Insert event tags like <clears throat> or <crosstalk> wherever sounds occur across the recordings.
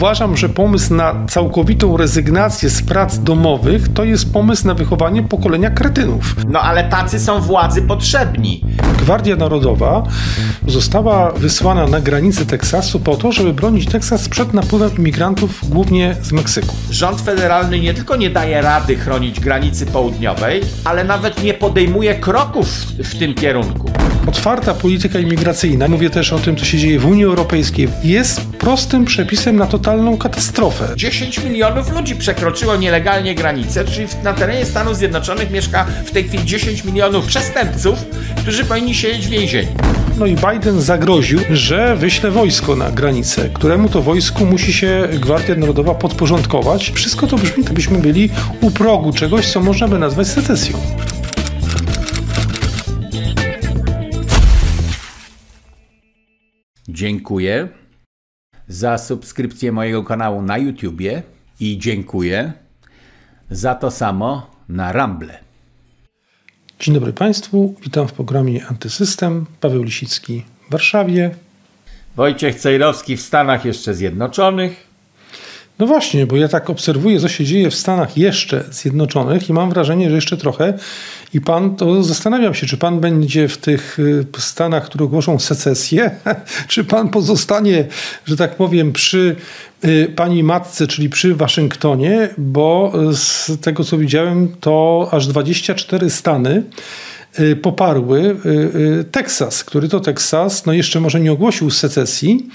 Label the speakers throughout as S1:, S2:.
S1: uważam, że pomysł na całkowitą rezygnację z prac domowych to jest pomysł na wychowanie pokolenia kretynów.
S2: No ale tacy są władzy potrzebni.
S1: Gwardia Narodowa została wysłana na granicę Teksasu po to, żeby bronić Teksas przed napływem imigrantów, głównie z Meksyku.
S2: Rząd federalny nie tylko nie daje rady chronić granicy południowej, ale nawet nie podejmuje kroków w tym kierunku.
S1: Otwarta polityka imigracyjna, mówię też o tym, co się dzieje w Unii Europejskiej, jest prostym przepisem na totalną katastrofę.
S2: 10 milionów ludzi przekroczyło nielegalnie granicę, czyli na terenie Stanów Zjednoczonych mieszka w tej chwili 10 milionów przestępców, którzy powinni siedzieć w więzieniu.
S1: No i Biden zagroził, że wyśle wojsko na granicę, któremu to wojsku musi się Gwardia Narodowa podporządkować. Wszystko to brzmi, tak byśmy byli u progu czegoś, co można by nazwać secesją.
S2: Dziękuję za subskrypcję mojego kanału na YouTubie i dziękuję za to samo na Rumble.
S1: Dzień dobry Państwu, witam w programie Antysystem. Paweł Lisicki w Warszawie.
S2: Wojciech Cejrowski w Stanach jeszcze Zjednoczonych.
S1: No właśnie, bo ja tak obserwuję, co się dzieje w Stanach jeszcze Zjednoczonych i mam wrażenie, że jeszcze trochę. I pan, to zastanawiam się, czy pan będzie w tych y, Stanach, które ogłoszą secesję, <laughs> czy pan pozostanie, że tak powiem, przy y, pani matce, czyli przy Waszyngtonie, bo z tego co widziałem, to aż 24 Stany y, poparły Teksas, który to Teksas, no jeszcze może nie ogłosił secesji,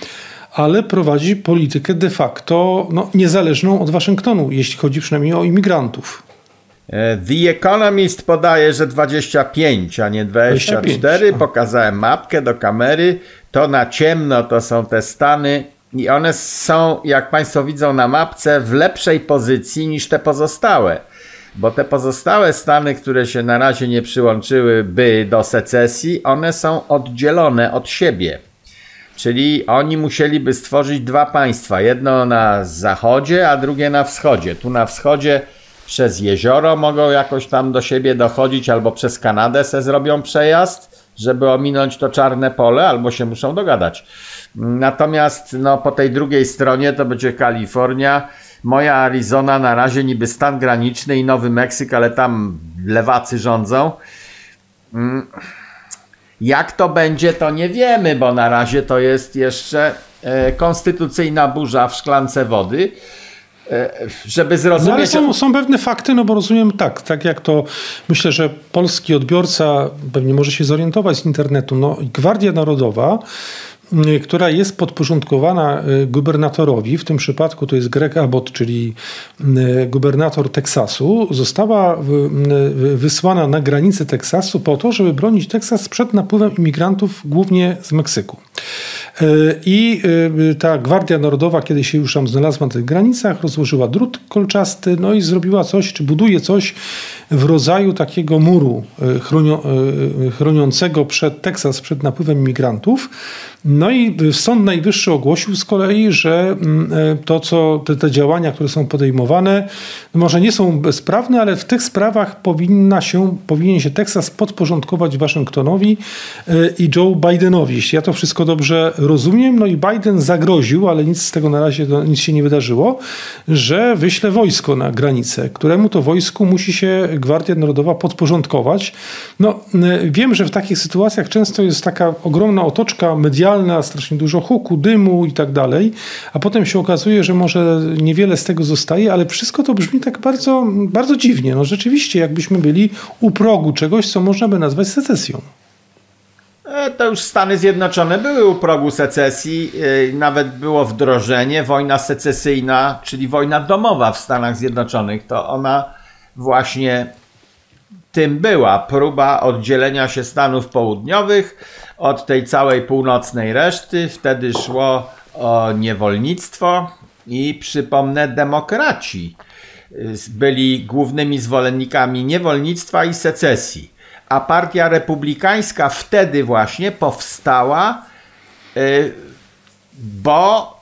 S1: ale prowadzi politykę de facto no, niezależną od Waszyngtonu, jeśli chodzi przynajmniej o imigrantów.
S2: E, The Economist podaje, że 25, a nie 24. 25. Pokazałem mapkę do kamery. To na ciemno to są te stany i one są, jak Państwo widzą na mapce, w lepszej pozycji niż te pozostałe. Bo te pozostałe stany, które się na razie nie przyłączyłyby do secesji, one są oddzielone od siebie. Czyli oni musieliby stworzyć dwa państwa. Jedno na zachodzie, a drugie na wschodzie. Tu na wschodzie przez jezioro mogą jakoś tam do siebie dochodzić, albo przez Kanadę se zrobią przejazd, żeby ominąć to czarne pole, albo się muszą dogadać. Natomiast no, po tej drugiej stronie to będzie Kalifornia. Moja Arizona na razie niby stan graniczny i Nowy Meksyk, ale tam lewacy rządzą. Mm jak to będzie, to nie wiemy, bo na razie to jest jeszcze e, konstytucyjna burza w szklance wody e, żeby zrozumieć. No
S1: ale są, są pewne fakty, no bo rozumiem tak, tak jak to myślę, że polski odbiorca pewnie może się zorientować z internetu. No, Gwardia Narodowa która jest podporządkowana y, gubernatorowi, w tym przypadku to jest Greg Abbott, czyli y, gubernator Teksasu, została wysłana na granicę Teksasu po to, żeby bronić Teksas przed napływem imigrantów, głównie z Meksyku. I ta Gwardia Narodowa, kiedy się już tam znalazła na tych granicach, rozłożyła drut kolczasty, no i zrobiła coś, czy buduje coś w rodzaju takiego muru chroniącego przed Teksas przed napływem imigrantów. No i Sąd Najwyższy ogłosił z kolei, że mm, e, to, co te, te, działania, które są podejmowane, może nie są bezprawne, ale w tych sprawach powinna się, powinien się Teksas podporządkować Waszyngtonowi e, i Joe Bidenowi. Jeśli ja to wszystko dobrze rozumiem, no i Biden zagroził, ale nic z tego na razie nic się nie wydarzyło, że wyśle wojsko na granicę, któremu to wojsku musi się Gwardia Narodowa podporządkować. No, e, wiem, że w takich sytuacjach często jest taka ogromna otoczka medialna, strasznie dużo huku, dymu i tak dalej, a potem się okazuje, że może niewiele z tego zostaje, ale wszystko to brzmi tak bardzo, bardzo dziwnie. No rzeczywiście, jakbyśmy byli u progu czegoś, co można by nazwać secesją.
S2: E, to już Stany Zjednoczone były u progu secesji, e, nawet było wdrożenie, wojna secesyjna, czyli wojna domowa w Stanach Zjednoczonych. To ona właśnie tym była próba oddzielenia się Stanów Południowych od tej całej północnej reszty. Wtedy szło o niewolnictwo i przypomnę, demokraci byli głównymi zwolennikami niewolnictwa i secesji. A partia republikańska wtedy właśnie powstała, y, bo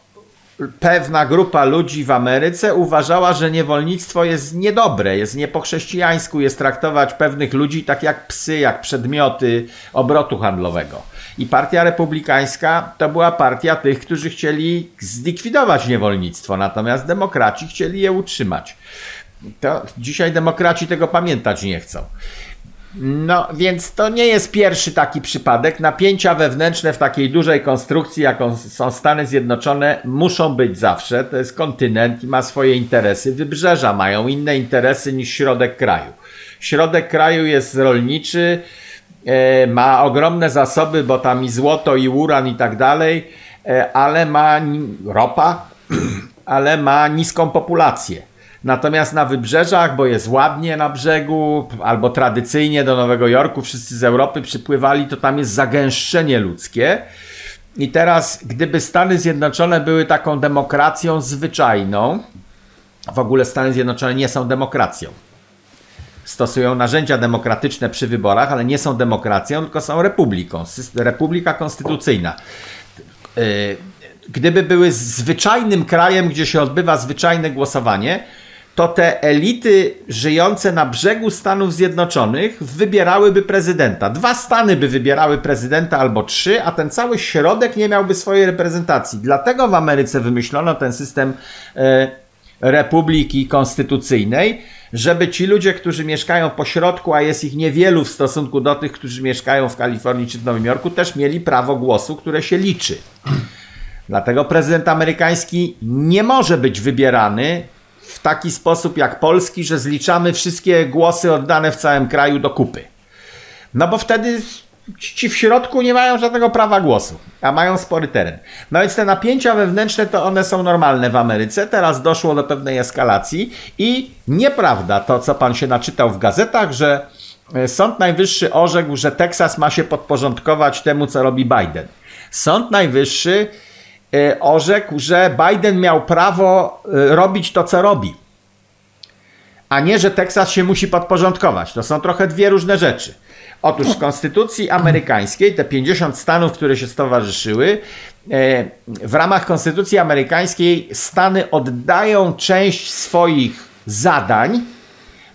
S2: pewna grupa ludzi w Ameryce uważała, że niewolnictwo jest niedobre, jest nie po chrześcijańsku, jest traktować pewnych ludzi tak jak psy, jak przedmioty obrotu handlowego. I partia republikańska to była partia tych, którzy chcieli zlikwidować niewolnictwo, natomiast demokraci chcieli je utrzymać. To dzisiaj demokraci tego pamiętać nie chcą. No, więc to nie jest pierwszy taki przypadek. Napięcia wewnętrzne w takiej dużej konstrukcji, jaką są Stany Zjednoczone, muszą być zawsze. To jest kontynent i ma swoje interesy. Wybrzeża mają inne interesy niż środek kraju. Środek kraju jest rolniczy, e, ma ogromne zasoby, bo tam i złoto, i uran, i tak dalej, e, ale ma ropa, <clears throat> ale ma niską populację. Natomiast na wybrzeżach, bo jest ładnie na brzegu, albo tradycyjnie do Nowego Jorku wszyscy z Europy przypływali, to tam jest zagęszczenie ludzkie. I teraz, gdyby Stany Zjednoczone były taką demokracją zwyczajną, w ogóle Stany Zjednoczone nie są demokracją. Stosują narzędzia demokratyczne przy wyborach, ale nie są demokracją, tylko są republiką. Republika konstytucyjna. Y, gdyby były zwyczajnym krajem, gdzie się odbywa zwyczajne głosowanie, to te elity żyjące na brzegu Stanów Zjednoczonych wybierałyby prezydenta. Dwa stany by wybierały prezydenta albo trzy, a ten cały środek nie miałby swojej reprezentacji. Dlatego w Ameryce wymyślono ten system e, republiki konstytucyjnej, żeby ci ludzie, którzy mieszkają po środku, a jest ich niewielu w stosunku do tych, którzy mieszkają w Kalifornii czy w Nowym Jorku, też mieli prawo głosu, które się liczy. Dlatego prezydent amerykański nie może być wybierany taki sposób jak polski, że zliczamy wszystkie głosy oddane w całym kraju do kupy. No bo wtedy ci w środku nie mają żadnego prawa głosu, a mają spory teren. No więc te napięcia wewnętrzne to one są normalne w Ameryce. Teraz doszło do pewnej eskalacji i nieprawda to, co pan się naczytał w gazetach, że e, Sąd Najwyższy orzekł, że Teksas ma się podporządkować temu, co robi Biden. Sąd Najwyższy orzekł, że Biden miał prawo e, robić to, co robi, a nie, że Teksas się musi podporządkować. To są trochę dwie różne rzeczy. Otóż w Konstytucji Amerykańskiej, te 50 stanów, które się stowarzyszyły, e, w ramach Konstytucji Amerykańskiej Stany oddają część swoich zadań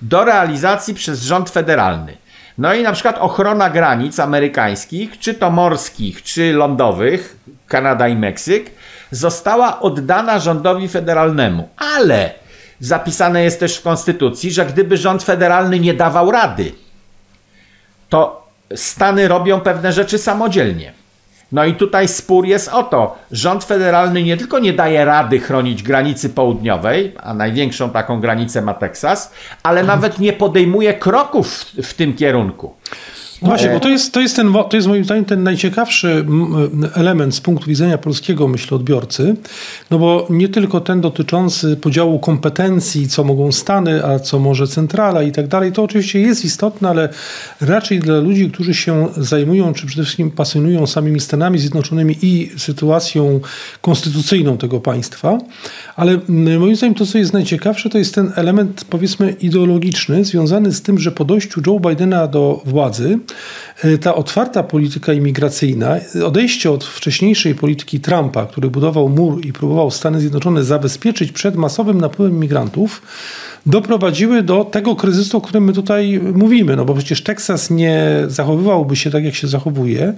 S2: do realizacji przez rząd federalny. No i na przykład ochrona granic amerykańskich, czy to morskich, czy lądowych, Kanada i Meksyk, została oddana rządowi federalnemu. Ale zapisane jest też w Konstytucji, że gdyby rząd federalny nie dawał rady, to Stany robią pewne rzeczy samodzielnie. No i tutaj spór jest o to, rząd federalny nie tylko nie daje rady chronić granicy południowej, a największą taką granicę ma Teksas, ale nawet nie podejmuje kroków w, w tym kierunku.
S1: No właśnie, bo to jest, to, jest ten, to jest moim zdaniem ten najciekawszy element z punktu widzenia polskiego, myślę, odbiorcy, no bo nie tylko ten dotyczący podziału kompetencji, co mogą Stany, a co może centrala i tak dalej, to oczywiście jest istotne, ale raczej dla ludzi, którzy się zajmują, czy przede wszystkim pasjonują samymi Stanami Zjednoczonymi i sytuacją konstytucyjną tego państwa, ale moim zdaniem to, co jest najciekawsze, to jest ten element, powiedzmy, ideologiczny, związany z tym, że po dojściu Joe Bidena do władzy, ta otwarta polityka imigracyjna, odejście od wcześniejszej polityki Trumpa, który budował mur i próbował Stany Zjednoczone zabezpieczyć przed masowym napływem migrantów, doprowadziły do tego kryzysu, o którym my tutaj mówimy. No bo przecież Teksas nie zachowywałby się tak, jak się zachowuje,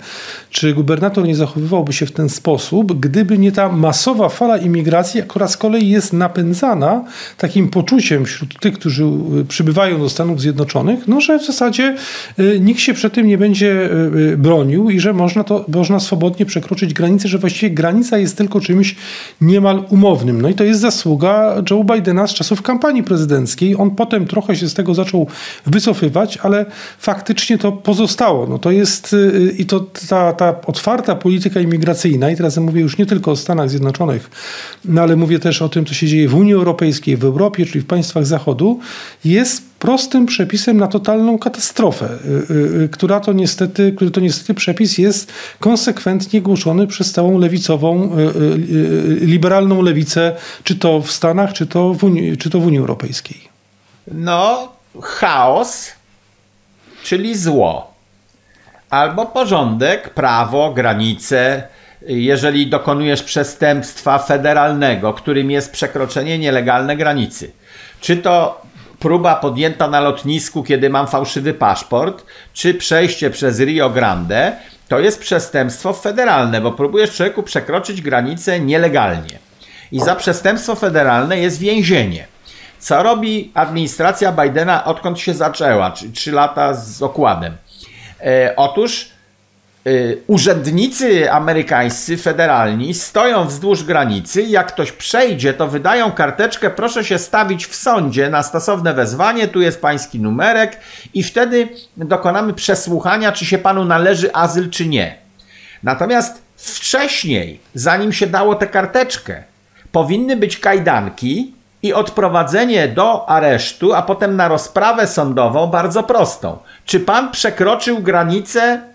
S1: czy gubernator nie zachowywałby się w ten sposób, gdyby nie ta masowa fala imigracji, która z kolei jest napędzana takim poczuciem wśród tych, którzy y, przybywają do Stanów Zjednoczonych, no że w zasadzie y, nikt się przed tym nie będzie y, bronił i że można, to, można swobodnie przekroczyć granicę, że właściwie granica jest tylko czymś niemal umownym. No i to jest zasługa Joe Bidena z czasów kampanii prezydenckiej prezydenckiej. On potem trochę się z tego zaczął wycofywać, ale faktycznie to pozostało. No to jest y, i to ta, ta otwarta polityka imigracyjna, i teraz mówię już nie tylko o Stanach Zjednoczonych, no ale mówię też o tym, co się dzieje w Unii Europejskiej, w Europie, czyli w państwach Zachodu, jest prostym przepisem na totalną katastrofę, y, y, która to niestety, który to niestety przepis jest konsekwentnie głoszony przez całą lewicową, liberalną lewicę, czy to w Stanach, czy to w Unii, czy to w Unii Europejskiej.
S2: No, chaos, czyli zło. Albo porządek, prawo, granice, jeżeli dokonujesz przestępstwa federalnego, którym jest przekroczenie nielegalne granicy. Czy to próba podjęta na lotnisku, kiedy mam fałszywy paszport, czy przejście przez Rio Grande, to jest przestępstwo federalne, bo próbujesz człowieku przekroczyć granicę nielegalnie. I za przestępstwo federalne jest więzienie. Co robi administracja Bidena, odkąd się zaczęła, czyli 3 lata z okładem? E, otóż urzędnicy amerykańscy, federalni, stoją wzdłuż granicy. Jak ktoś przejdzie, to wydają karteczkę, proszę się stawić w sądzie na stosowne wezwanie, tu jest pański numerek, i wtedy dokonamy przesłuchania, czy się panu należy azyl, czy nie. Natomiast wcześniej, zanim się dało tę karteczkę, powinny być kajdanki i odprowadzenie do aresztu, a potem na rozprawę sądową bardzo prostą. Czy pan przekroczył granicę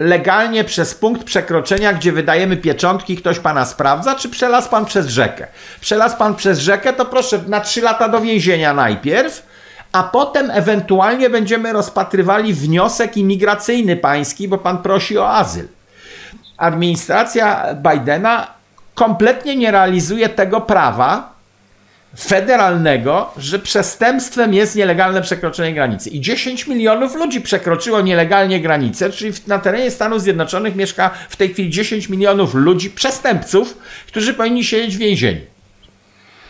S2: legalnie przez punkt przekroczenia, gdzie wydajemy pieczątki, ktoś pana sprawdza, czy przelazł pan przez rzekę? Przelazł pan przez rzekę, to proszę na 3 lata do więzienia najpierw, a potem ewentualnie będziemy rozpatrywali wniosek imigracyjny pański, bo pan prosi o azyl. Administracja Bidena kompletnie nie realizuje tego prawa, federalnego, że przestępstwem jest nielegalne przekroczenie granicy. I 10 milionów ludzi przekroczyło nielegalnie granicę, czyli na terenie Stanów Zjednoczonych mieszka w tej chwili 10 milionów ludzi, przestępców, którzy powinni siedzieć w więzieniu.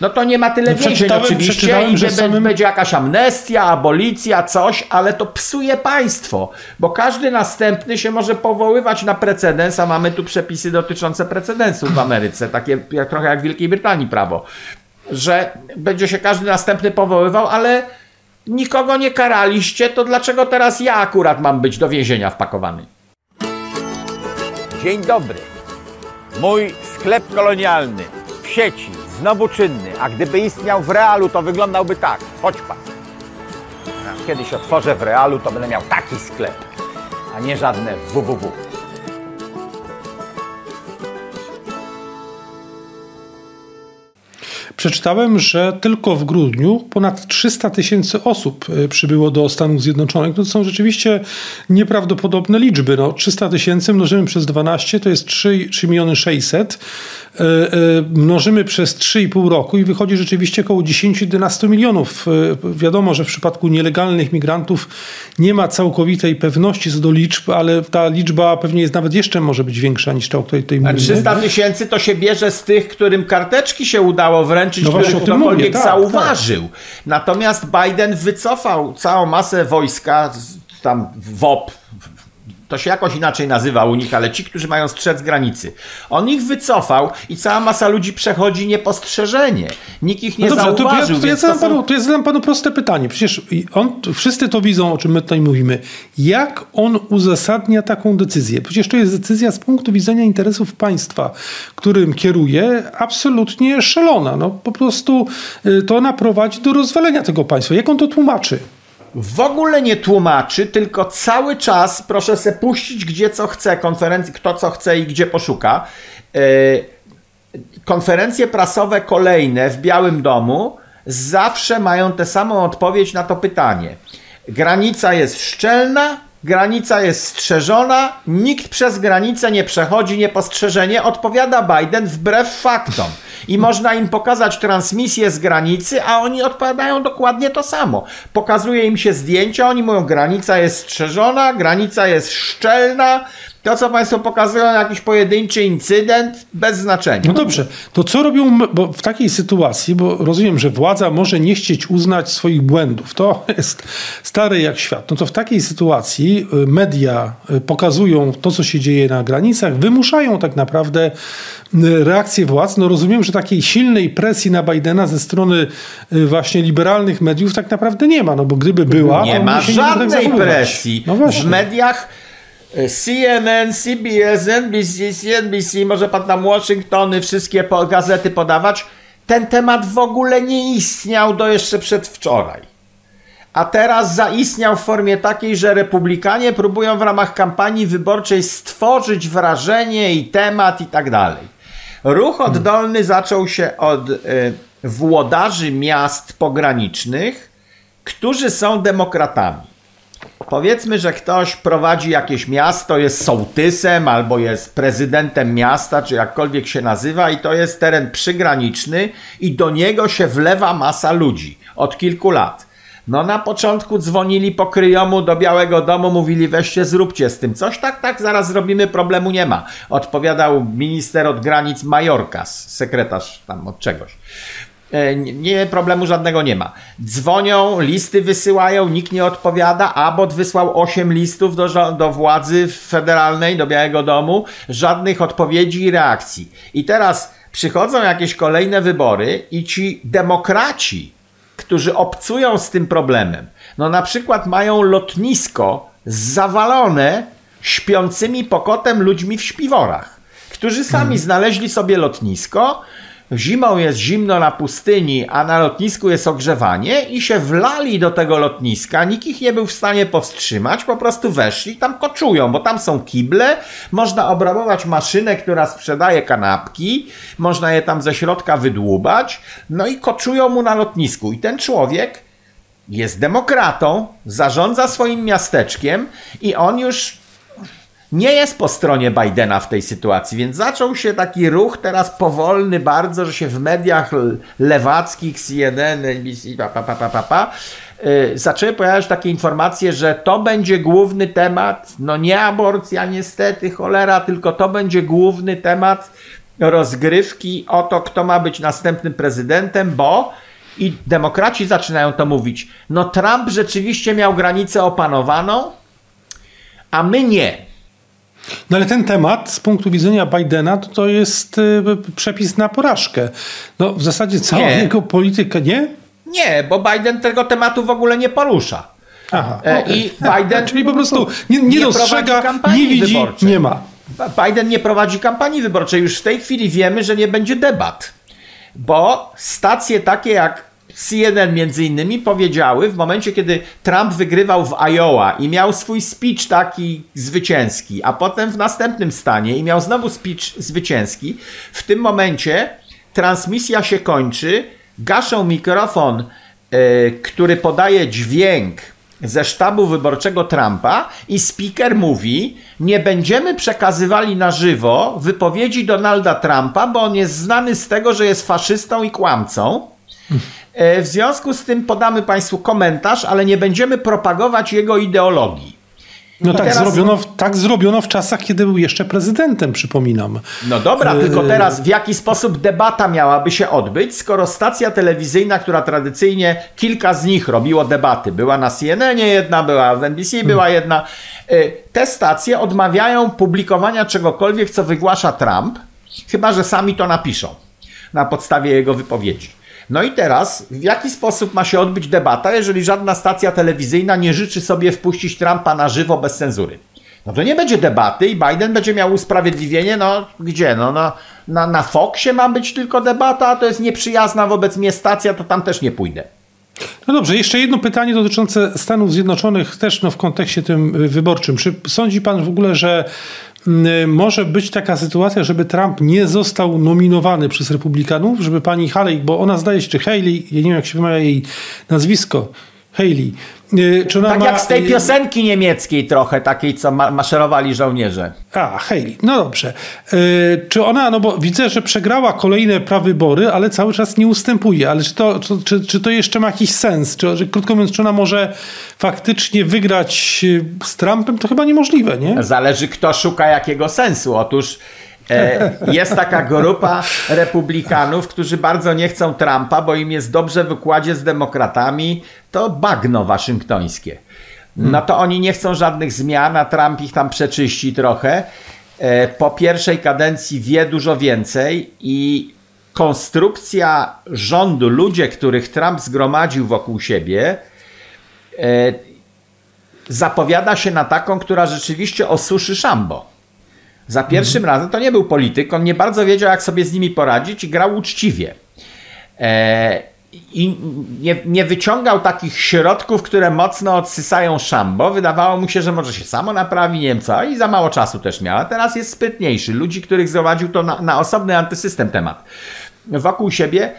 S2: No to nie ma tyle no, więzień oczywiście i że samym... będzie jakaś amnestia, abolicja, coś, ale to psuje państwo, bo każdy następny się może powoływać na precedens, a mamy tu przepisy dotyczące precedensów w Ameryce, takie trochę jak w Wielkiej Brytanii prawo że będzie się każdy następny powoływał, ale nikogo nie karaliście, to dlaczego teraz ja akurat mam być do więzienia wpakowany?
S3: Dzień dobry. Mój sklep kolonialny w sieci, znowu czynny, a gdyby istniał w realu, to wyglądał tak. Chodź pan. Kiedyś otworzę w realu, to będę miał taki sklep, a nie żadne www.
S1: Przeczytałem, że tylko w grudniu ponad 300 tysięcy osób e, przybyło do Stanów Zjednoczonych. To są rzeczywiście nieprawdopodobne liczby. No, 300 tysięcy mnożymy przez 12 to jest 3, 3 miliony 600. E, e, mnożymy przez 3,5 roku i wychodzi rzeczywiście około 10-11 milionów. Wiadomo, że w przypadku nielegalnych migrantów nie ma całkowitej pewności co do liczb, ale ta liczba pewnie jest nawet jeszcze może być większa niż ta, o której tutaj mówimy.
S2: 300 tysięcy to się bierze z tych, którym karteczki się udało wręcz wręczyć, no który ktokolwiek tak, zauważył. Tak. Natomiast Biden wycofał całą masę wojska, tam WOP, to się jakoś inaczej nazywa u nich, ale ci, którzy mają strzec granicy. On ich wycofał i cała masa ludzi przechodzi niepostrzeżenie. Nikt ich nie no dobrze, zauważył.
S1: To, to, ja zadam są... panu, to ja zadam panu proste pytanie. Przecież on, wszyscy to widzą, o czym my tutaj mówimy. Jak on uzasadnia taką decyzję? Przecież to jest decyzja z punktu widzenia interesów państwa, którym kieruje, absolutnie szalona. No, po prostu y, to ona prowadzi do rozwalenia tego państwa. Jak on to tłumaczy?
S2: W ogóle nie tłumaczy, tylko cały czas proszę se puścić gdzie co chce, konferencji, kto co chce i gdzie poszuka. E, konferencje prasowe kolejne w Białym Domu zawsze mają tę samą odpowiedź na to pytanie. Granica jest szczelna, granica jest strzeżona, nikt przez granicę nie przechodzi niepostrzeżenie, odpowiada Biden wbrew faktom i można im pokazać transmisję z granicy, a oni odpowiadają dokładnie to samo. Pokazuje im się zdjęcia, oni mówią, granica jest strzeżona, granica jest szczelna, to, co Państwo pokazują, jakiś pojedynczy incydent, bez znaczenia.
S1: No dobrze, to co robią bo w takiej sytuacji, bo rozumiem, że władza może nie chcieć uznać swoich błędów. To <laughs> jest stare jak świat. No to w takiej sytuacji y, media y, pokazują to, co się dzieje na granicach, wymuszają tak naprawdę y, reakcję władz. No rozumiem, że takiej silnej presji na Bidena ze strony właśnie liberalnych mediów tak naprawdę nie ma, no bo gdyby była...
S2: Nie ma tak żadnej tak presji. No w mediach CNN, CBS, NBC, CNBC, może pan tam Washingtony, wszystkie gazety podawać. Ten temat w ogóle nie istniał do jeszcze przedwczoraj. A teraz zaistniał w formie takiej, że republikanie próbują w ramach kampanii wyborczej stworzyć wrażenie i temat i tak dalej. Ruch oddolny zaczął się od y, włodarzy miast pogranicznych, którzy są demokratami. Powiedzmy, że ktoś prowadzi jakieś miasto, jest sołtysem albo jest prezydentem miasta, czy jakkolwiek się nazywa, i to jest teren przygraniczny, i do niego się wlewa masa ludzi od kilku lat. No na początku dzwonili po kryjomu do Białego Domu, mówili weźcie zróbcie z tym coś, tak, tak, zaraz zrobimy, problemu nie ma. Odpowiadał minister od granic Majorkas, sekretarz tam od czegoś. E, nie, problemu żadnego nie ma. Dzwonią, listy wysyłają, nikt nie odpowiada. Abbott wysłał 8 listów do, do władzy federalnej, do Białego Domu. Żadnych odpowiedzi i reakcji. I teraz przychodzą jakieś kolejne wybory i ci demokraci, którzy obcują z tym problemem, no na przykład mają lotnisko zawalone śpiącymi pokotem ludźmi w śpiworach, którzy sami hmm. znaleźli sobie lotnisko, Zimą jest zimno na pustyni, a na lotnisku jest ogrzewanie i się wlali do tego lotniska. Nikt ich nie był w stanie powstrzymać, po prostu weszli, tam koczują, bo tam są kible, można obrabować maszynę, która sprzedaje kanapki, można je tam ze środka wydłubać, no i koczują mu na lotnisku. I ten człowiek jest demokratą, zarządza swoim miasteczkiem i on już nie jest po stronie Bidena w tej sytuacji, więc zaczął się taki ruch teraz powolny bardzo, że się w mediach lewackich, CNN, NBC, pa, pa, pa, pa, pa, pa yy, zaczęły pojawiać takie informacje, że to będzie główny temat, no nie aborcja niestety, cholera, tylko to będzie główny temat rozgrywki o to, kto ma być następnym prezydentem, bo i demokraci zaczynają to mówić, no Trump rzeczywiście miał granicę opanowaną, a my nie.
S1: No ale ten temat z punktu widzenia Bidena to, to jest y, przepis na porażkę. No w zasadzie cała nie. jego polityka, nie?
S2: Nie, bo Biden tego tematu w ogóle nie porusza.
S1: Aha, e, okay. I Biden czyli po prostu nie, nie, nie dostrzega, nie widzi, wyborczej. nie ma.
S2: Biden nie prowadzi kampanii wyborczej. Już w tej chwili wiemy, że nie będzie debat. Bo stacje takie jak CNN między innymi powiedziały w momencie, kiedy Trump wygrywał w Iowa i miał swój speech taki zwycięski, a potem w następnym stanie i miał znowu speech zwycięski, w tym momencie transmisja się kończy, gaszą mikrofon, yy, który podaje dźwięk ze sztabu wyborczego Trumpa i speaker mówi: Nie będziemy przekazywali na żywo wypowiedzi Donalda Trumpa, bo on jest znany z tego, że jest faszystą i kłamcą. E, w związku z tym podamy Państwu komentarz, ale nie będziemy propagować jego ideologii.
S1: No tak, teraz... zrobiono, tak zrobiono w czasach, kiedy był jeszcze prezydentem, przypominam.
S2: No dobra, e... tylko teraz w jaki sposób debata miałaby się odbyć, skoro stacja telewizyjna, która tradycyjnie kilka z nich robiło debaty, była na CNN jedna, była w NBC, hmm. była jedna, e, te stacje odmawiają publikowania czegokolwiek, co wygłasza Trump, chyba że sami to napiszą na podstawie jego wypowiedzi. No i teraz, w jaki sposób ma się odbyć debata, jeżeli żadna stacja telewizyjna nie życzy sobie wpuścić Trumpa na żywo bez cenzury? No to nie będzie debaty i Biden będzie miał usprawiedliwienie, no gdzie? No, no na, na Foxie ma być tylko debata, a to jest nieprzyjazna wobec mnie stacja, to tam też nie pójdę.
S1: No dobrze, jeszcze jedno pytanie dotyczące Stanów Zjednoczonych, też no w kontekście tym wyborczym. Czy sądzi pan w ogóle, że może być taka sytuacja, żeby Trump nie został nominowany przez republikanów, żeby pani Haley, bo ona zdaje się, czy Haley, ja nie wiem jak się wymawia jej nazwisko, Haley.
S2: Y, czy tak ma... jak z tej piosenki niemieckiej trochę, takiej, co ma maszerowali żołnierze.
S1: A, Haley, no dobrze. Y, czy ona, no bo widzę, że przegrała kolejne prawybory, ale cały czas nie ustępuje. Ale czy to, czy, czy to jeszcze ma jakiś sens? Czy, czy, krótko mówiąc, czy ona może faktycznie wygrać y, z Trumpem? To chyba niemożliwe, nie?
S2: Zależy kto szuka jakiego sensu. Otóż jest taka grupa republikanów, którzy bardzo nie chcą Trumpa, bo im jest dobrze w układzie z demokratami. To bagno waszyngtońskie. No to oni nie chcą żadnych zmian, a Trump ich tam przeczyści trochę. E, po pierwszej kadencji wie dużo więcej i konstrukcja rządu, ludzie, których Trump zgromadził wokół siebie, e, zapowiada się na taką, która rzeczywiście osuszy szambo. Za pierwszym razem to nie był polityk, on nie bardzo wiedział, jak sobie z nimi poradzić i grał uczciwie. E, I nie, nie, wyciągał takich środków, które mocno odsysają szambo. Wydawało mu się, że może się samo naprawi, nie wiem co, i za mało czasu też miał. A teraz jest sprytniejszy. Ludzi, których zgromadził to na, na osobny antysystem temat. wokół siebie.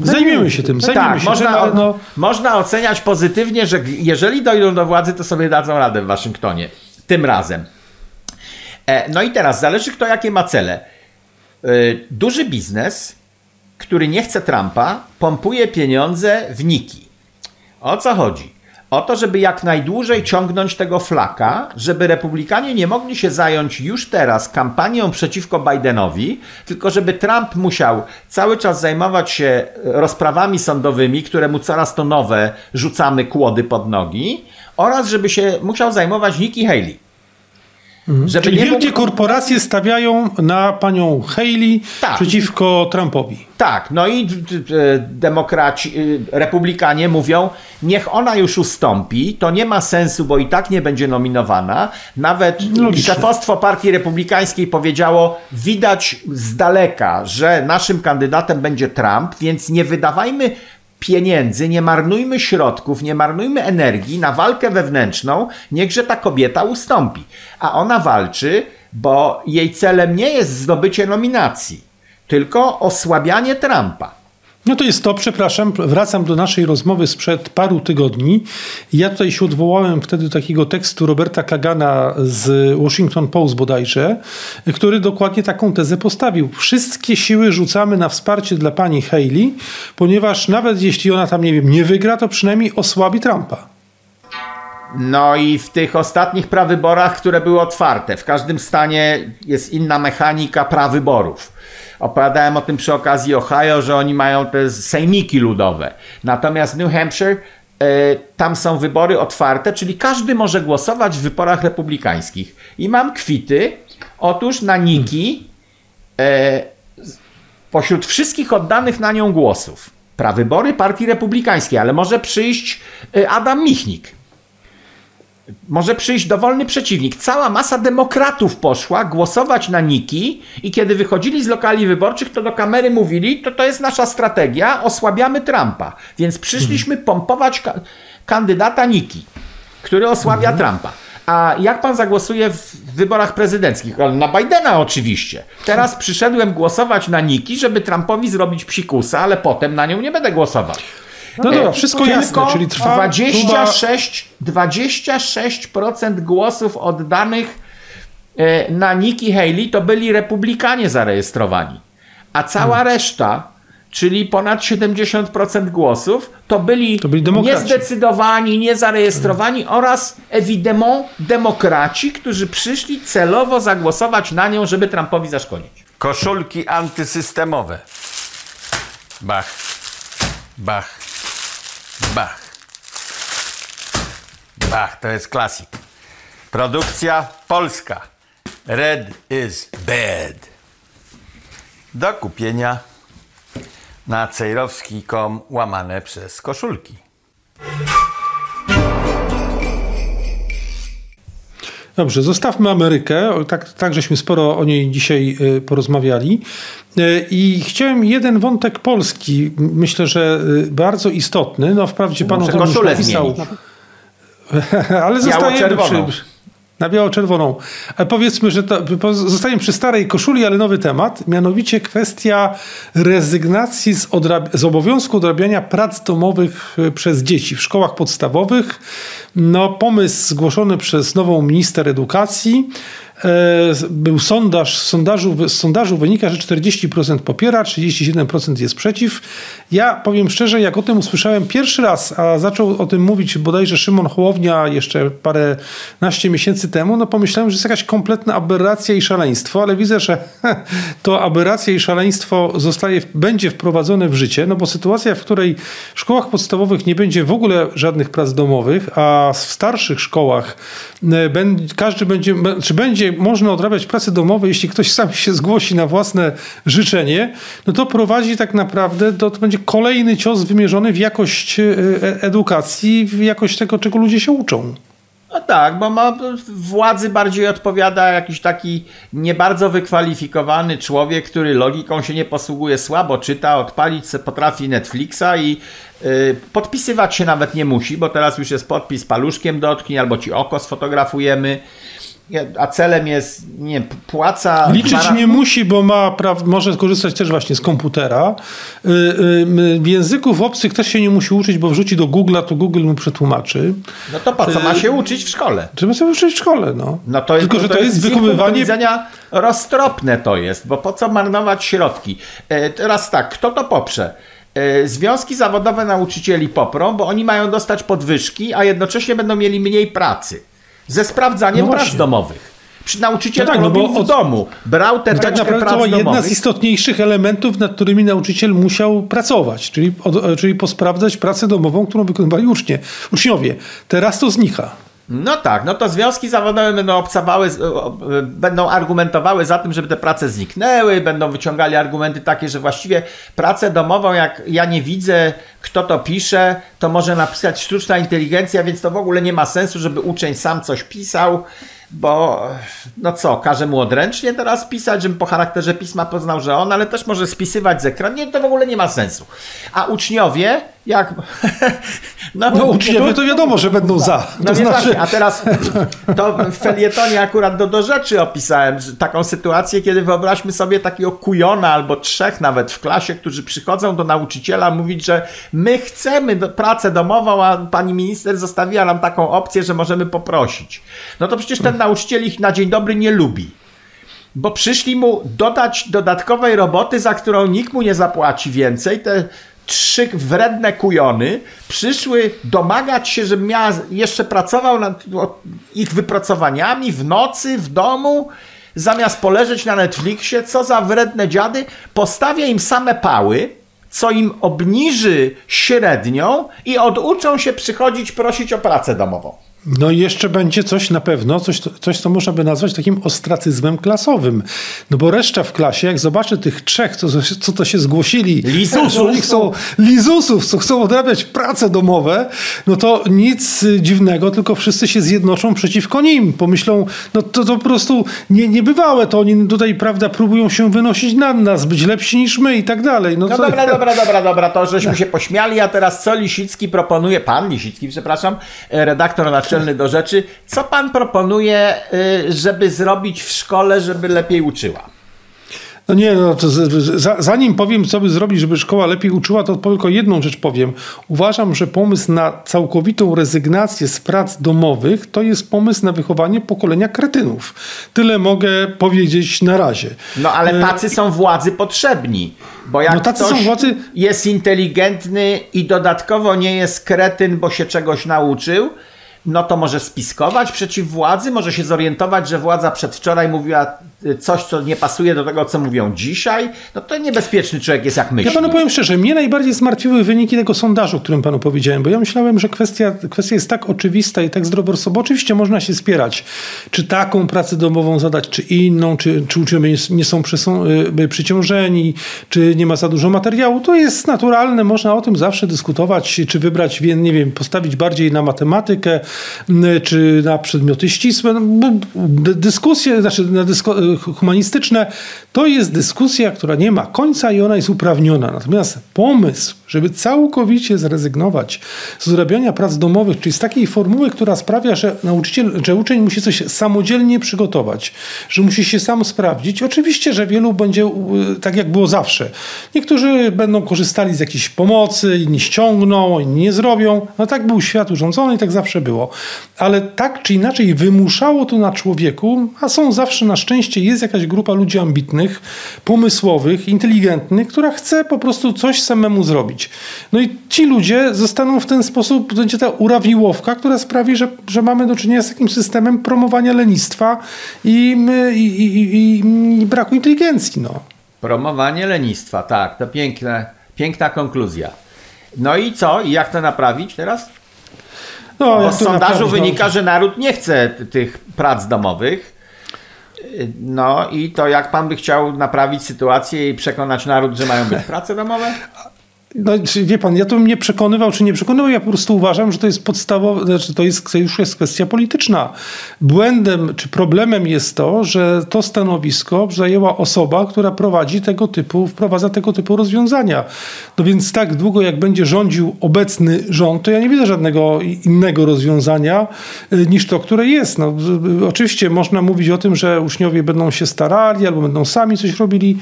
S1: No zajmiemy się tym, zajmiemy
S2: tak,
S1: się
S2: można,
S1: tym, ale no...
S2: można oceniać pozytywnie, że jeżeli dojdą do władzy, to sobie dadzą radę w Waszyngtonie. Tym razem. No i teraz zależy kto jakie ma cele. Duży biznes, który nie chce Trumpa, pompuje pieniądze w niki. O co chodzi? o to, żeby jak najdłużej ciągnąć tego flaka, żeby republikanie nie mogli się zająć już teraz kampanią przeciwko Bidenowi, tylko żeby Trump musiał cały czas zajmować się rozprawami sądowymi, które mu coraz to nowe rzucamy kłody pod nogi, oraz żeby się musiał zajmować Nikki Haley.
S1: Mhm. Żeby Czyli wielkie mógł... korporacje stawiają na panią Haley tak. przeciwko Trumpowi.
S2: Tak, no i demokraci, y, republikanie mówią, niech ona już ustąpi, to nie ma sensu, bo i tak nie będzie nominowana. Nawet Logiczne. szefostwo partii republikańskiej powiedziało, widać z daleka, że naszym kandydatem będzie Trump, więc nie wydawajmy pieniędzy, nie marnujmy środków, nie marnujmy energii na walkę wewnętrzną, niechże ta kobieta ustąpi. A ona walczy, bo jej celem nie jest zdobycie nominacji, tylko osłabianie Trumpa.
S1: No to jest to, przepraszam, wracam do naszej rozmowy sprzed paru tygodni. Ja tutaj się odwołałem wtedy do takiego tekstu Roberta Kagana z Washington Post bodajże, który dokładnie taką tezę postawił. Wszystkie siły rzucamy na wsparcie dla pani Haley, ponieważ nawet jeśli ona tam, nie wiem, nie wygra, to przynajmniej osłabi Trumpa.
S2: No i w tych ostatnich prawyborach, które były otwarte, w każdym stanie jest inna mechanika prawyborów. Opowiadałem o tym przy okazji Ohio, że oni mają te sejmiki ludowe. Natomiast New Hampshire e, tam są wybory otwarte, czyli każdy może głosować w wyborach republikańskich. I mam kwity. Otóż na Niki e, pośród wszystkich oddanych na nią głosów prawybory partii republikańskiej, ale może przyjść e, Adam Michnik może przyjść dowolny przeciwnik. Cała masa demokratów poszła głosować na Niki i kiedy wychodzili z lokali wyborczych, to do kamery mówili, to to jest nasza strategia, osłabiamy Trumpa. Więc przyszliśmy pompować ka kandydata Niki, który osłabia mhm. Trumpa. A jak pan zagłosuje w wyborach prezydenckich? Na Bidena oczywiście. Teraz przyszedłem głosować na Niki, żeby Trumpowi zrobić psikusa, ale potem na nią nie będę głosować.
S1: No dobra, wszystko Tylko jasne, czyli trwa
S2: 26, próba... 26% głosów oddanych e, na Nikki Haley to byli republikanie zarejestrowani, a cała hmm. reszta, czyli ponad 70% głosów, to byli, to byli niezdecydowani, niezarejestrowani hmm. oraz ewidentnie demokraci, którzy przyszli celowo zagłosować na nią, żeby Trumpowi zaszkodzić.
S3: Koszulki antysystemowe. Bach. Bach. Bach. Bach, to jest klasik. Produkcja polska. Red is bad. Do kupienia na cejrowski.com łamane przez koszulki.
S1: Dobrze, zostawmy Amerykę. Tak, tak żeśmy sporo o niej dzisiaj y, porozmawiali. Y, I chciałem jeden wątek polski, myślę, że y, bardzo istotny. No wprawdzie pan o tym już napisał. <laughs> Ale zostajemy przy, na biało-czerwoną. E, powiedzmy, że to, zostajemy przy starej koszuli, ale nowy temat, mianowicie kwestia rezygnacji z, z obowiązku odrabiania prac domowych e, przez dzieci w szkołach podstawowych. No, pomysł zgłoszony przez nową minister edukacji. E, był sondaż, z sondażu, z sondażu wynika, że 40% popiera, 37% jest przeciw. Ja powiem szczerze, jak o tym usłyszałem pierwszy raz, a zaczął o tym mówić bodajże Szymon Hołownia jeszcze parę naście miesięcy temu, no pomyślałem, że jest jakaś kompletna aberracja i szaleństwo, ale widzę, że <laughs> to aberracja i szaleństwo zostaje, będzie wprowadzone w życie, no bo sytuacja, w której w szkołach podstawowych nie będzie w ogóle żadnych prac domowych, a w starszych szkołach e, każdy będzie, czy będzie można odrabiać prace domowe, jeśli ktoś sam się zgłosi na własne życzenie, no to prowadzi tak naprawdę, do, to będzie kolejny cios wymierzony w jakość e, e, edukacji, w jakość tego, czego ludzie się uczą.
S2: No tak, bo ma władzy bardziej odpowiada jakiś taki nie bardzo wykwalifikowany człowiek, który logiką się nie posługuje, słabo czyta, odpalić se potrafi Netflixa i yy, podpisywać się nawet nie musi, bo teraz już jest podpis paluszkiem dotknij albo ci oko sfotografujemy. A celem jest, nie płaca...
S1: Liczyć nie musi, bo ma praw, może korzystać też właśnie z komputera. Y, y, języków obcych też się nie musi uczyć, bo wrzuci do Google'a, to Google mu przetłumaczy.
S2: No to po co ma się uczyć w szkole?
S1: Trzeba się uczyć w szkole, no.
S2: no to jest, Tylko, że to, to jest, jest wychowywanie... widzenia roztropne to jest, bo po co marnować środki? E, teraz tak, kto to poprze? E, związki zawodowe nauczycieli poprą, bo oni mają dostać podwyżki, a jednocześnie będą mieli mniej pracy ze sprawdzaniem no prac domowych. Przy nauczyciel no tak, no bo w domu, brał te no tak naprawdę to
S1: jedna
S2: domowych.
S1: z istotniejszych elementów, nad którymi nauczyciel musiał pracować, czyli, od, czyli posprawdzać pracę domową, którą wykonywali ucznie, uczniowie. Teraz to znika.
S2: No tak, no to związki zawodowe będą obcawały, będą argumentowały za tym, żeby te prace zniknęły, będą wyciągali argumenty takie, że właściwie pracę domową, jak ja nie widzę, kto to pisze, to może napisać sztuczna inteligencja, więc to w ogóle nie ma sensu, żeby uczeń sam coś pisał bo no co, każe mu odręcznie teraz pisać, żebym po charakterze pisma poznał, że on, ale też może spisywać z ekranu. Nie, to w ogóle nie ma sensu. A uczniowie, jak... <laughs>
S1: No, no uczniowie to wiadomo, że będą za.
S2: No to znaczy... a teraz to w felietonie akurat do, do rzeczy opisałem taką sytuację, kiedy wyobraźmy sobie takiego kujona albo trzech nawet w klasie, którzy przychodzą do nauczyciela mówić, że my chcemy do, pracę domową, a pani minister zostawiła nam taką opcję, że możemy poprosić. No to przecież ten nauczyciel ich na dzień dobry nie lubi bo przyszli mu dodać dodatkowej roboty, za którą nikt mu nie zapłaci więcej. Te trzy wredne kujony przyszły domagać się, żebym ja jeszcze pracował nad ich wypracowaniami w nocy, w domu, zamiast poleżeć na Netflixie, co za wredne dziady, postawię im same pały, co im obniży średnią i oduczą się przychodzić prosić o pracę domową.
S1: No i jeszcze będzie coś na pewno, coś, coś co można by nazwać takim ostracyzmem klasowym. No bo reszta w klasie, jak zobaczy tych trzech, co, co to się zgłosili,
S2: lizusów,
S1: chcą, lizusów, co chcą odrabiać prace domowe, no to nic dziwnego, tylko wszyscy się zjednoczą przeciwko nim. Pomyślą, no to, to po prostu nie, niebywałe, to oni tutaj, prawda, próbują się wynosić nad nas, być lepsi niż my i tak dalej.
S2: No, no dobra, dobra, dobra, dobra, to żeśmy <laughs> się pośmiali, a teraz co Lisicki proponuje, pan Lisicki, przepraszam, redaktor naczelny <laughs> do rzeczy. Co pan proponuje, y, żeby zrobić w szkole, żeby lepiej uczyła?
S1: No nie, no to zanim powiem, co by zrobić, żeby szkoła lepiej uczyła, to tylko jedną rzecz powiem. Uważam, że pomysł na całkowitą rezygnację z prac domowych to jest pomysł na wychowanie pokolenia kretynów. Tyle mogę powiedzieć na razie.
S2: No ale e, tacy są władzy potrzebni. Bo jak no, tacy ktoś są władzy... jest inteligentny i dodatkowo nie jest kretyn, bo się czegoś nauczył, no to może spiskować przeciw władzy, może się zorientować, że władza przedwczoraj mówiła coś, co nie pasuje do tego, co mówią dzisiaj, no to niebezpieczny człowiek jest jak myśli.
S1: Ja panu powiem szczerze, mnie najbardziej zmartwiły wyniki tego sondażu, o którym panu powiedziałem, bo ja myślałem, że kwestia, kwestia jest tak oczywista i tak zdroworozsądkowa. Oczywiście można się spierać, czy taką pracę domową zadać, czy inną, czy, czy uczniowie nie są y, przyciążeni, czy nie ma za dużo materiału. To jest naturalne, można o tym zawsze dyskutować, czy wybrać, nie wiem, postawić bardziej na matematykę, czy na przedmioty ścisłe. No, dyskusje, znaczy na dysko, humanistyczne, to jest dyskusja, która nie ma końca i ona jest uprawniona. Natomiast pomysł, żeby całkowicie zrezygnować z zarabiania prac domowych, czyli z takiej formuły, która sprawia, że nauczyciel, że uczeń musi coś samodzielnie przygotować, że musi się sam sprawdzić. Oczywiście, że wielu będzie tak, jak było zawsze. Niektórzy będą korzystali z jakiejś pomocy, inni ściągną, inni nie zrobią. No tak był świat urządzony i tak zawsze było. Ale tak czy inaczej wymuszało to na człowieku, a są zawsze na szczęście, jest jakaś grupa ludzi ambitnych, pomysłowych, inteligentnych, która chce po prostu coś samemu zrobić. No i ci ludzie zostaną w ten sposób, będzie ta urawiłowka, która sprawi, że, że mamy do czynienia z takim systemem promowania lenistwa i, i, i, i braku inteligencji. No.
S2: Promowanie lenistwa, tak, to piękne, piękna konkluzja. No i co? I jak to naprawić teraz? No, Bo z sondażu wynika, że naród nie chce tych prac domowych. No i to jak pan by chciał naprawić sytuację i przekonać naród, że mają być <laughs> prace domowe?
S1: No, wie pan, ja to bym nie przekonywał, czy nie przekonywał, ja po prostu uważam, że to jest podstawowe, znaczy to, jest, już jest kwestia polityczna. Błędem czy problemem jest to, że to stanowisko zajęła osoba, która prowadzi tego typu, wprowadza tego typu rozwiązania. No więc tak długo, jak będzie rządził obecny rząd, to ja nie widzę żadnego innego rozwiązania y, niż to, które jest. No, oczywiście można mówić o tym, że uczniowie będą się starali albo będą sami coś robili.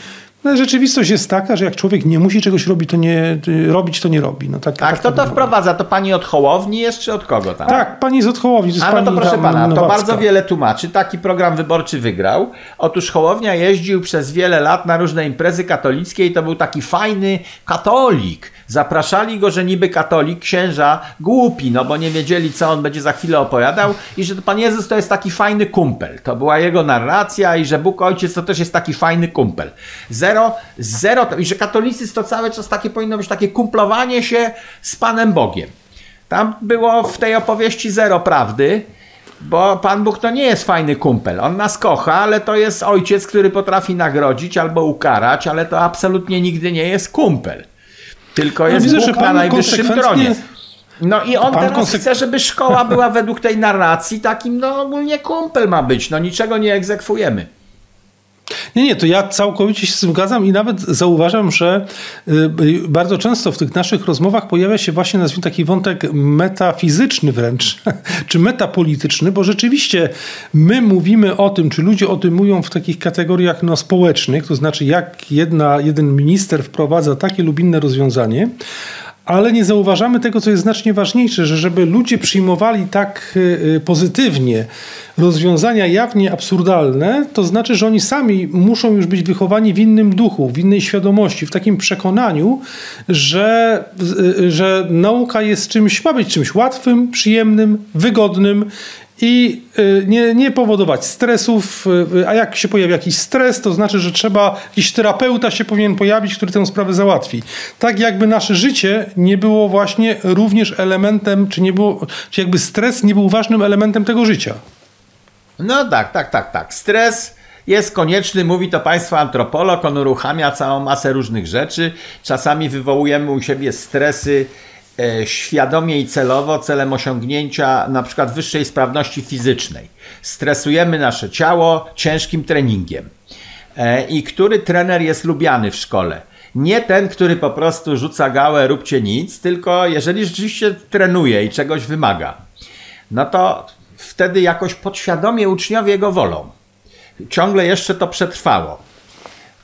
S1: No, rzeczywistość jest taka, że jak człowiek nie musi czegoś robić, to nie, robić, to nie robi. No, tak,
S2: A tak kto to wprowadza? To pani od Hołowni jest, czy od kogo tam?
S1: Tak, pani z od Hołowni. To
S2: A no to proszę pana, to bardzo wiele tłumaczy. Taki program wyborczy wygrał. Otóż Hołownia jeździł przez wiele lat na różne imprezy katolickie i to był taki fajny katolik. Zapraszali go, że niby katolik, księża głupi, no bo nie wiedzieli, co on będzie za chwilę opowiadał i że Pan Jezus to jest taki fajny kumpel. To była jego narracja i że Bóg Ojciec to też jest taki fajny kumpel. Zero, zero, i że katolicyzm to cały czas takie powinno być takie kumplowanie się z Panem Bogiem. Tam było w tej opowieści zero prawdy, bo Pan Bóg to nie jest fajny kumpel. On nas kocha, ale to jest ojciec, który potrafi nagrodzić albo ukarać, ale to absolutnie nigdy nie jest kumpel. Tylko jest no, widzę, Bóg na najwyższym tronie. No i on teraz konsek... chce, żeby szkoła była według tej narracji takim, no ogólnie kumpel ma być, no niczego nie egzekwujemy.
S1: Nie, nie, to ja całkowicie się z tym zgadzam i nawet zauważam, że y, y, bardzo często w tych naszych rozmowach pojawia się właśnie, nazwijmy taki wątek metafizyczny wręcz, <laughs> czy metapolityczny, bo rzeczywiście my mówimy o tym, czy ludzie o tym mówią w takich kategoriach no, społecznych, to znaczy jak jedna, jeden minister wprowadza takie lub inne rozwiązanie, ale nie zauważamy tego, co jest znacznie ważniejsze, że żeby ludzie przyjmowali tak y, pozytywnie rozwiązania jawnie absurdalne, to znaczy, że oni sami muszą już być wychowani w innym duchu, w innej świadomości, w takim przekonaniu, że, że nauka jest czymś, ma być czymś łatwym, przyjemnym, wygodnym i y, nie, nie powodować stresów, y, a jak się pojawi jakiś stres, to znaczy, że trzeba, jakiś terapeuta się powinien pojawić, który tę sprawę załatwi. Tak jakby nasze życie nie było właśnie również elementem, czy nie było, czy jakby stres nie był ważnym elementem tego życia.
S2: No tak, tak, tak, tak. Stres jest konieczny, mówi to państwo antropolog, on uruchamia całą masę różnych rzeczy. Czasami wywołujemy u siebie stresy świadomie i celowo celem osiągnięcia na przykład wyższej sprawności fizycznej. Stresujemy nasze ciało ciężkim treningiem. E, I który trener jest lubiany w szkole? Nie ten, który po prostu rzuca gałę, róbcie nic, tylko jeżeli rzeczywiście trenuje i czegoś wymaga, no to wtedy jakoś podświadomie uczniowie go wolą. Ciągle jeszcze to przetrwało.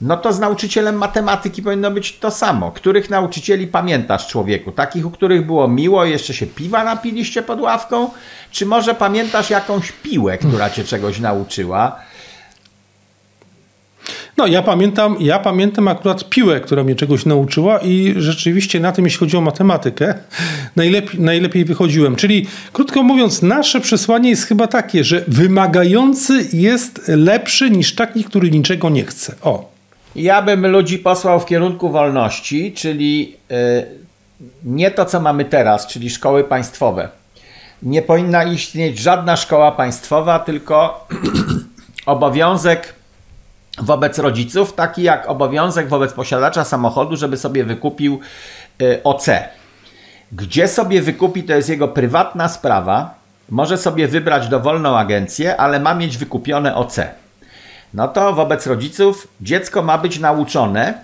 S2: No to z nauczycielem matematyki powinno być to samo. Których nauczycieli pamiętasz człowieku? Takich, u których było miło, jeszcze się piwa napiliście pod ławką? Czy może pamiętasz jakąś piłę, która cię czegoś nauczyła?
S1: No, ja pamiętam, ja pamiętam akurat piłę, która mnie czegoś nauczyła i rzeczywiście na tym, jeśli chodzi o matematykę, najlepiej, najlepiej wychodziłem. Czyli, krótko mówiąc, nasze przesłanie jest chyba takie, że wymagający jest lepszy niż taki, który niczego nie chce. O.
S2: Ja bym ludzi posłał w kierunku wolności, czyli yy, nie to, co mamy teraz, czyli szkoły państwowe. Nie powinna istnieć żadna szkoła państwowa, tylko <clears throat> obowiązek wobec rodziców, taki jak obowiązek wobec posiadacza samochodu, żeby sobie wykupił y, OC. Gdzie sobie wykupi, to jest jego prywatna sprawa. Może sobie wybrać dowolną agencję, ale ma mieć wykupione OC. No to wobec rodziców dziecko ma być nauczone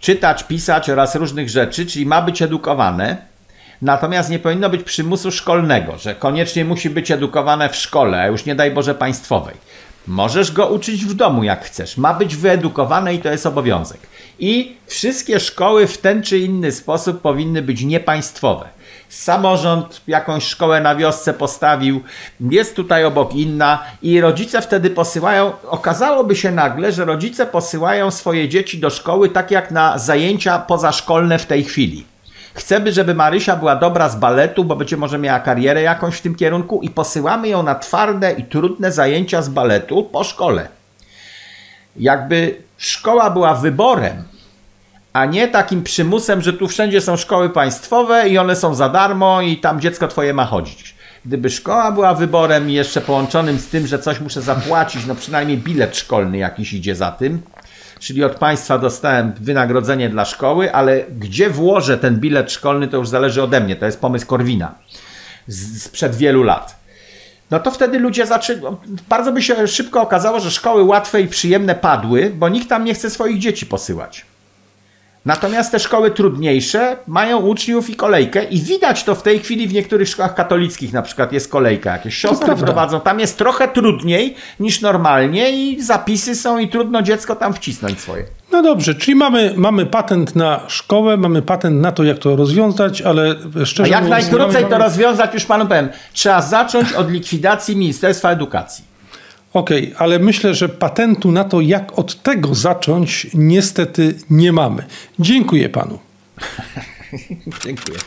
S2: czytać, pisać oraz różnych rzeczy, czyli ma być edukowane. Natomiast nie powinno być przymusu szkolnego, że koniecznie musi być edukowane w szkole, już nie daj Boże państwowej. Możesz go uczyć w domu jak chcesz. Ma być wyedukowane i to jest obowiązek. I wszystkie szkoły w ten czy inny sposób powinny być niepaństwowe. Samorząd jakąś szkołę na wiosce postawił, jest tutaj obok inna i rodzice wtedy posyłają, okazałoby się nagle, że rodzice posyłają swoje dzieci do szkoły tak jak na zajęcia pozaszkolne w tej chwili. Chcemy, żeby Marysia była dobra z baletu, bo będzie może miała karierę jakąś w tym kierunku i posyłamy ją na twarde i trudne zajęcia z baletu po szkole. Jakby szkoła była wyborem, a nie takim przymusem, że tu wszędzie są szkoły państwowe i one są za darmo i tam dziecko twoje ma chodzić. Gdyby szkoła była wyborem i jeszcze połączonym z tym, że coś muszę zapłacić, no przynajmniej bilet szkolny jakiś idzie za tym, czyli od państwa dostałem wynagrodzenie dla szkoły, ale gdzie włożę ten bilet szkolny, to już zależy ode mnie. To jest pomysł Korwina sprzed wielu lat. No to wtedy ludzie zaczęli. Bardzo by się szybko okazało, że szkoły łatwe i przyjemne padły, bo nikt tam nie chce swoich dzieci posyłać. Natomiast te szkoły trudniejsze mają uczniów i kolejkę i widać to w tej chwili w niektórych szkołach katolickich. Na przykład jest kolejka, jakieś. Siostry prowadzą, tam jest trochę trudniej niż normalnie i zapisy są i trudno dziecko tam wcisnąć swoje.
S1: No dobrze, czyli mamy, mamy patent na szkołę, mamy patent na to, jak to rozwiązać, ale szczerze
S2: A jak mówiąc, najkrócej mamy... to rozwiązać, już panu powiem, trzeba zacząć od likwidacji Ministerstwa Edukacji.
S1: Okej, okay, ale myślę, że patentu na to, jak od tego zacząć, niestety nie mamy. Dziękuję panu. <laughs>
S2: Dziękuję.